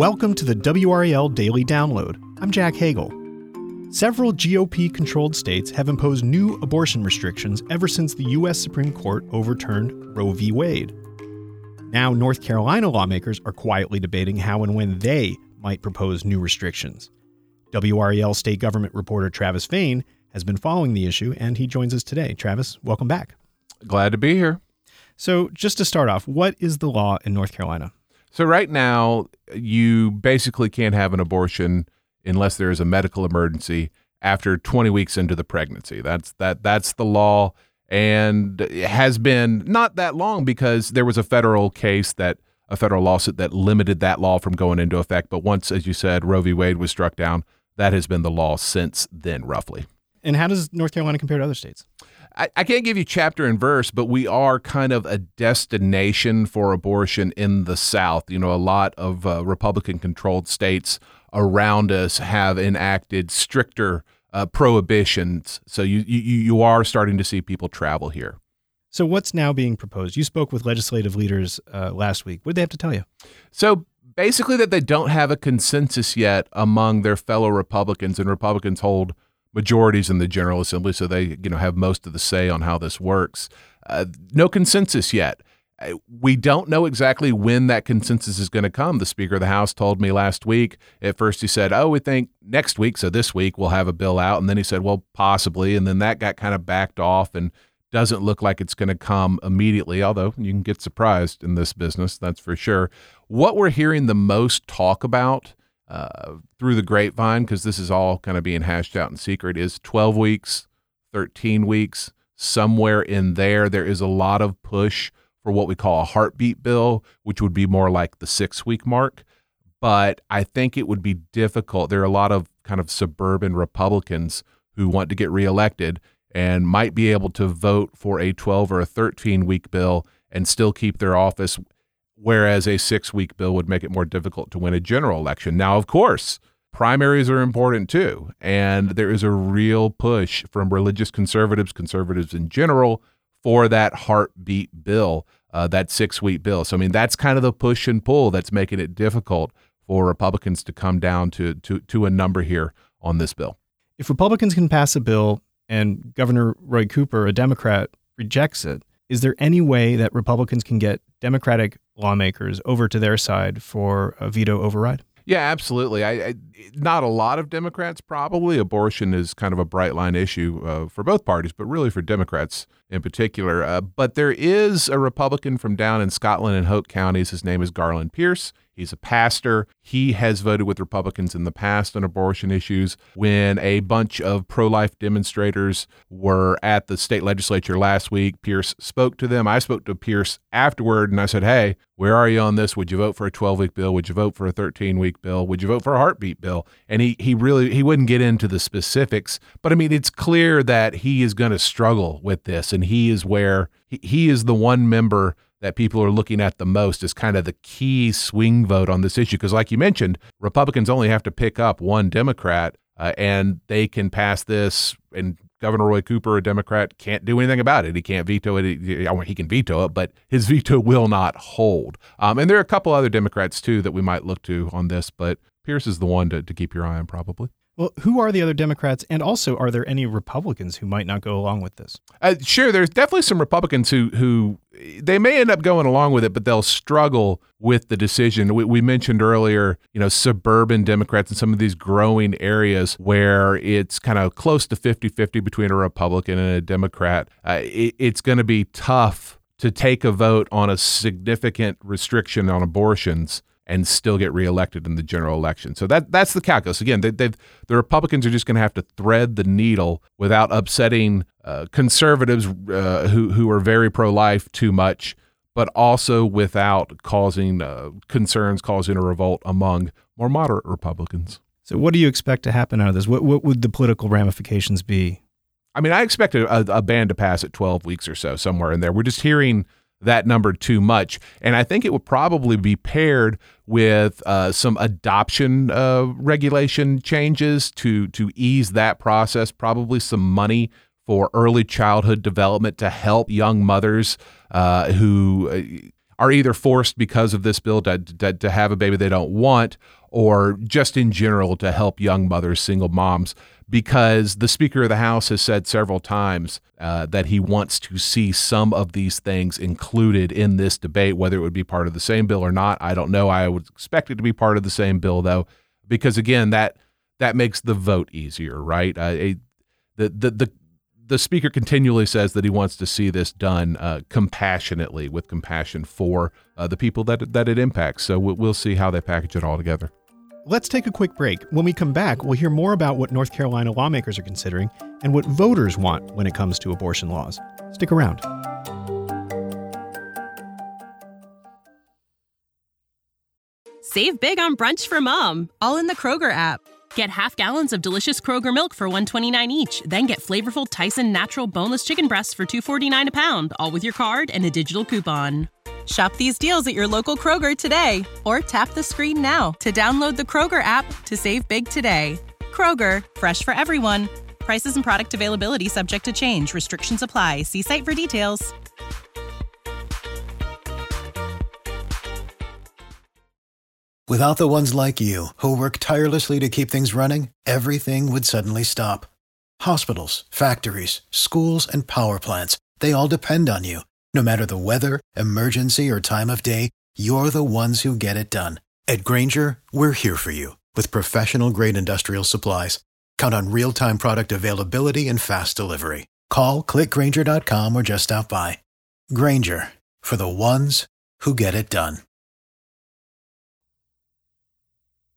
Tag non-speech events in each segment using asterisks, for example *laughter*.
Welcome to the WRAL Daily Download. I'm Jack Hagel. Several GOP controlled states have imposed new abortion restrictions ever since the U.S. Supreme Court overturned Roe v. Wade. Now, North Carolina lawmakers are quietly debating how and when they might propose new restrictions. WRAL state government reporter Travis Fain has been following the issue, and he joins us today. Travis, welcome back. Glad to be here. So, just to start off, what is the law in North Carolina? So, right now, you basically can't have an abortion unless there is a medical emergency after 20 weeks into the pregnancy. That's that that's the law and it has been not that long because there was a federal case that a federal lawsuit that limited that law from going into effect, but once as you said Roe v. Wade was struck down, that has been the law since then roughly. And how does North Carolina compare to other states? I, I can't give you chapter and verse, but we are kind of a destination for abortion in the South. You know, a lot of uh, Republican controlled states around us have enacted stricter uh, prohibitions. So you, you, you are starting to see people travel here. So, what's now being proposed? You spoke with legislative leaders uh, last week. What did they have to tell you? So, basically, that they don't have a consensus yet among their fellow Republicans, and Republicans hold majorities in the General Assembly, so they you know have most of the say on how this works. Uh, no consensus yet. Uh, we don't know exactly when that consensus is going to come. The Speaker of the House told me last week. At first, he said, "Oh, we think next week, so this week we'll have a bill out," and then he said, "Well, possibly," and then that got kind of backed off and doesn't look like it's going to come immediately. Although you can get surprised in this business, that's for sure. What we're hearing the most talk about uh, through the grapevine, because this is all kind of being hashed out in secret, is 12 weeks, 13 weeks, somewhere in there. There is a lot of push for what we call a heartbeat bill, which would be more like the six week mark. But I think it would be difficult. There are a lot of kind of suburban Republicans who want to get reelected and might be able to vote for a 12 or a 13 week bill and still keep their office whereas a six week bill would make it more difficult to win a general election. Now, of course, primaries are important too. And there is a real push from religious conservatives, conservatives in general, for that heartbeat bill, uh, that six week bill. So, I mean, that's kind of the push and pull that's making it difficult for Republicans to come down to, to, to a number here on this bill. If Republicans can pass a bill and Governor Roy Cooper, a Democrat, rejects it, is there any way that Republicans can get Democratic lawmakers over to their side for a veto override? Yeah, absolutely. I, I, not a lot of Democrats probably. Abortion is kind of a bright line issue uh, for both parties, but really for Democrats in particular. Uh, but there is a Republican from down in Scotland and Hoke counties. His name is Garland Pierce. He's a pastor. He has voted with Republicans in the past on abortion issues. When a bunch of pro life demonstrators were at the state legislature last week, Pierce spoke to them. I spoke to Pierce afterward and I said, Hey, where are you on this? Would you vote for a 12 week bill? Would you vote for a 13 week bill? Would you vote for a heartbeat bill? And he, he really he wouldn't get into the specifics, but I mean it's clear that he is going to struggle with this and he is where he, is the one member that people are looking at the most as kind of the key swing vote on this issue. Because, like you mentioned, Republicans only have to pick up one Democrat uh, and they can pass this. And Governor Roy Cooper, a Democrat, can't do anything about it. He can't veto it. He, he can veto it, but his *laughs* veto will not hold. Um, and there are a couple other Democrats, too, that we might look to on this, but Pierce is the one to, to keep your eye on, probably. Well, who are the other Democrats? And also, are there any Republicans who might not go along with this? Uh, sure, there's definitely some Republicans who who they may end up going along with it, but they'll struggle with the decision. We, we mentioned earlier, you know, suburban Democrats in some of these growing areas where it's kind of close to 50 50 between a Republican and a Democrat. Uh, it, it's going to be tough to take a vote on a significant restriction on abortions and still get reelected in the general election. So that that's the calculus. Again, they, the Republicans are just going to have to thread the needle without upsetting uh, conservatives uh, who who are very pro life too much, but also without causing uh, concerns, causing a revolt among more moderate Republicans. So, what do you expect to happen out of this? What, what would the political ramifications be? I mean, I expect a, a ban to pass at 12 weeks or so, somewhere in there. We're just hearing that number too much. And I think it would probably be paired with uh, some adoption uh, regulation changes to to ease that process. Probably some money for early childhood development to help young mothers uh, who uh, are either forced because of this bill to, to, to have a baby they don't want, or just in general to help young mothers, single moms because the Speaker of the House has said several times uh, that he wants to see some of these things included in this debate, whether it would be part of the same bill or not. I don't know. I would expect it to be part of the same bill, though, because again, that that makes the vote easier, right? Uh, the, the the the speaker continually says that he wants to see this done uh, compassionately, with compassion for uh, the people that that it impacts. So we'll see how they package it all together. Let's take a quick break. When we come back, we'll hear more about what North Carolina lawmakers are considering and what voters want when it comes to abortion laws. Stick around. Save big on brunch for mom, all in the Kroger app. Get half gallons of delicious Kroger milk for 129 each, then get flavorful Tyson natural boneless chicken breasts for 249 a pound, all with your card and a digital coupon. Shop these deals at your local Kroger today or tap the screen now to download the Kroger app to save big today. Kroger, fresh for everyone. Prices and product availability subject to change. Restrictions apply. See site for details. Without the ones like you who work tirelessly to keep things running, everything would suddenly stop. Hospitals, factories, schools, and power plants, they all depend on you. No matter the weather, emergency, or time of day, you're the ones who get it done. At Grainger, we're here for you with professional grade industrial supplies. Count on real time product availability and fast delivery. Call clickgrainger.com or just stop by. Grainger for the ones who get it done.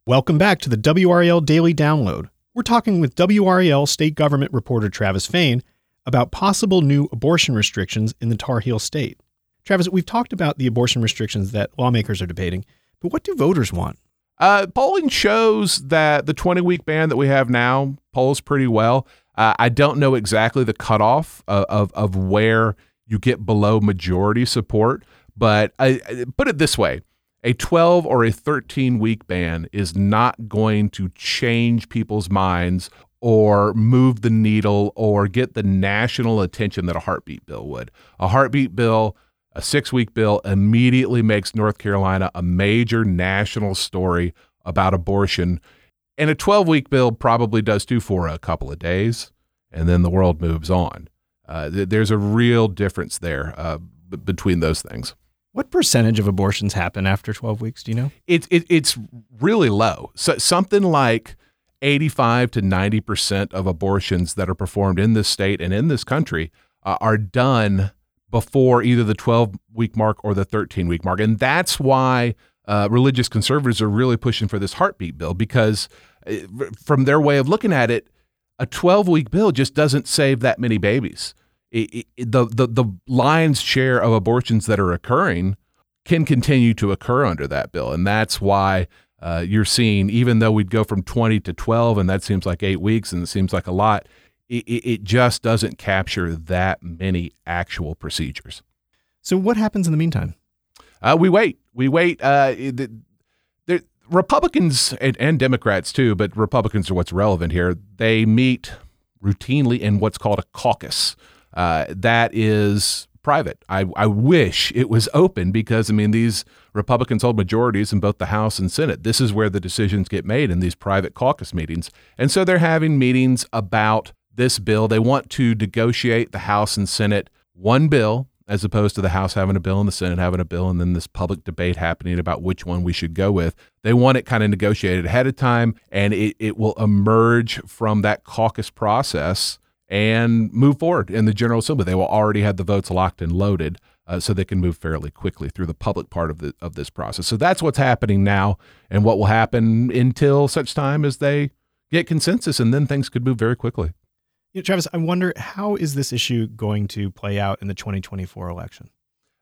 Welcome back to the WRAL Daily Download. We're talking with WRAL state government reporter Travis Fain about possible new abortion restrictions in the Tar Heel state. Travis, we've talked about the abortion restrictions that lawmakers are debating, but what do voters want? Uh, polling shows that the 20 week ban that we have now polls pretty well. Uh, I don't know exactly the cutoff of, of, of, where you get below majority support, but I, I put it this way a 12 or a 13 week ban is not going to change people's minds or move the needle or get the national attention that a heartbeat bill would. A heartbeat bill, a six week bill, immediately makes North Carolina a major national story about abortion. And a 12 week bill probably does too for a couple of days, and then the world moves on. Uh, th- there's a real difference there uh, b- between those things. What percentage of abortions happen after 12 weeks? Do you know? It, it, it's really low. So something like 85 to 90% of abortions that are performed in this state and in this country uh, are done before either the 12 week mark or the 13 week mark. And that's why uh, religious conservatives are really pushing for this heartbeat bill because, uh, from their way of looking at it, a 12 week bill just doesn't save that many babies. It, it, the, the, the lion's share of abortions that are occurring can continue to occur under that bill. And that's why uh, you're seeing, even though we'd go from 20 to 12, and that seems like eight weeks and it seems like a lot, it, it just doesn't capture that many actual procedures. So, what happens in the meantime? Uh, we wait. We wait. Uh, the, the Republicans and, and Democrats too, but Republicans are what's relevant here. They meet routinely in what's called a caucus. Uh, that is private. I, I wish it was open because, I mean, these Republicans hold majorities in both the House and Senate. This is where the decisions get made in these private caucus meetings. And so they're having meetings about this bill. They want to negotiate the House and Senate one bill as opposed to the House having a bill and the Senate having a bill and then this public debate happening about which one we should go with. They want it kind of negotiated ahead of time and it, it will emerge from that caucus process and move forward in the General Assembly. They will already have the votes locked and loaded, uh, so they can move fairly quickly through the public part of the of this process. So that's what's happening now, and what will happen until such time as they get consensus, and then things could move very quickly. You know, Travis, I wonder how is this issue going to play out in the 2024 election?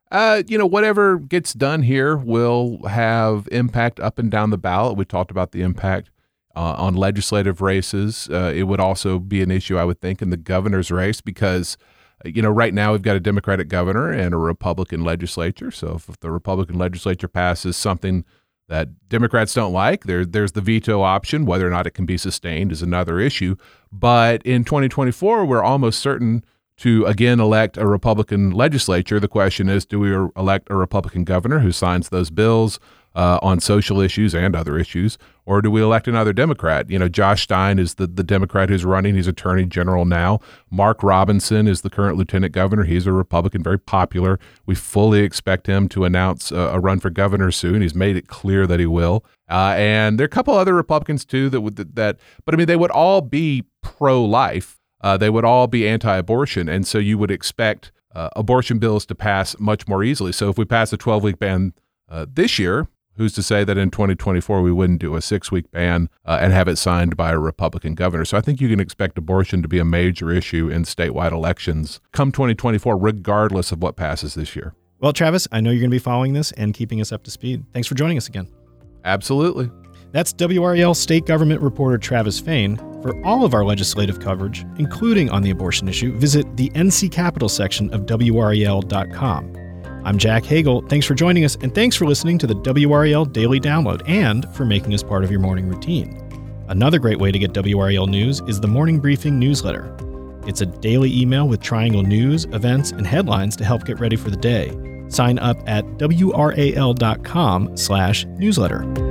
Uh, you know, whatever gets done here will have impact up and down the ballot. We talked about the impact uh, on legislative races. Uh, it would also be an issue, I would think, in the governor's race because, uh, you know, right now we've got a Democratic governor and a Republican legislature. So if the Republican legislature passes something that Democrats don't like, there there's the veto option. Whether or not it can be sustained is another issue. But in 2024, we're almost certain to again elect a Republican legislature. The question is, do we elect a Republican governor who signs those bills? Uh, on social issues and other issues, or do we elect another Democrat? You know, Josh Stein is the, the Democrat who's running. He's Attorney General now. Mark Robinson is the current Lieutenant Governor. He's a Republican, very popular. We fully expect him to announce a, a run for governor soon. He's made it clear that he will. Uh, and there are a couple other Republicans too that would that, but I mean, they would all be pro-life. Uh, they would all be anti-abortion, and so you would expect uh, abortion bills to pass much more easily. So if we pass a 12-week ban uh, this year, who's to say that in 2024 we wouldn't do a six week ban uh, and have it signed by a Republican governor? So I think you can expect abortion to be a major issue in statewide elections come 2024, regardless of what passes this year. Well, Travis, I know you're going to be following this and keeping us up to speed. Thanks for joining us again. Absolutely. That's WRAL state government reporter Travis Fain. For all of our legislative coverage, including on the abortion issue, visit the NC Capitol section of WRAL.com. I'm Jack Hagel. Thanks for joining us, and thanks for listening to the WRAL Daily Download and for making us part of your morning routine. Another great way to get WRAL news is the Morning Briefing newsletter. It's a daily email with Triangle news, events, and headlines to help get ready for the day. Sign up at wral.com/newsletter.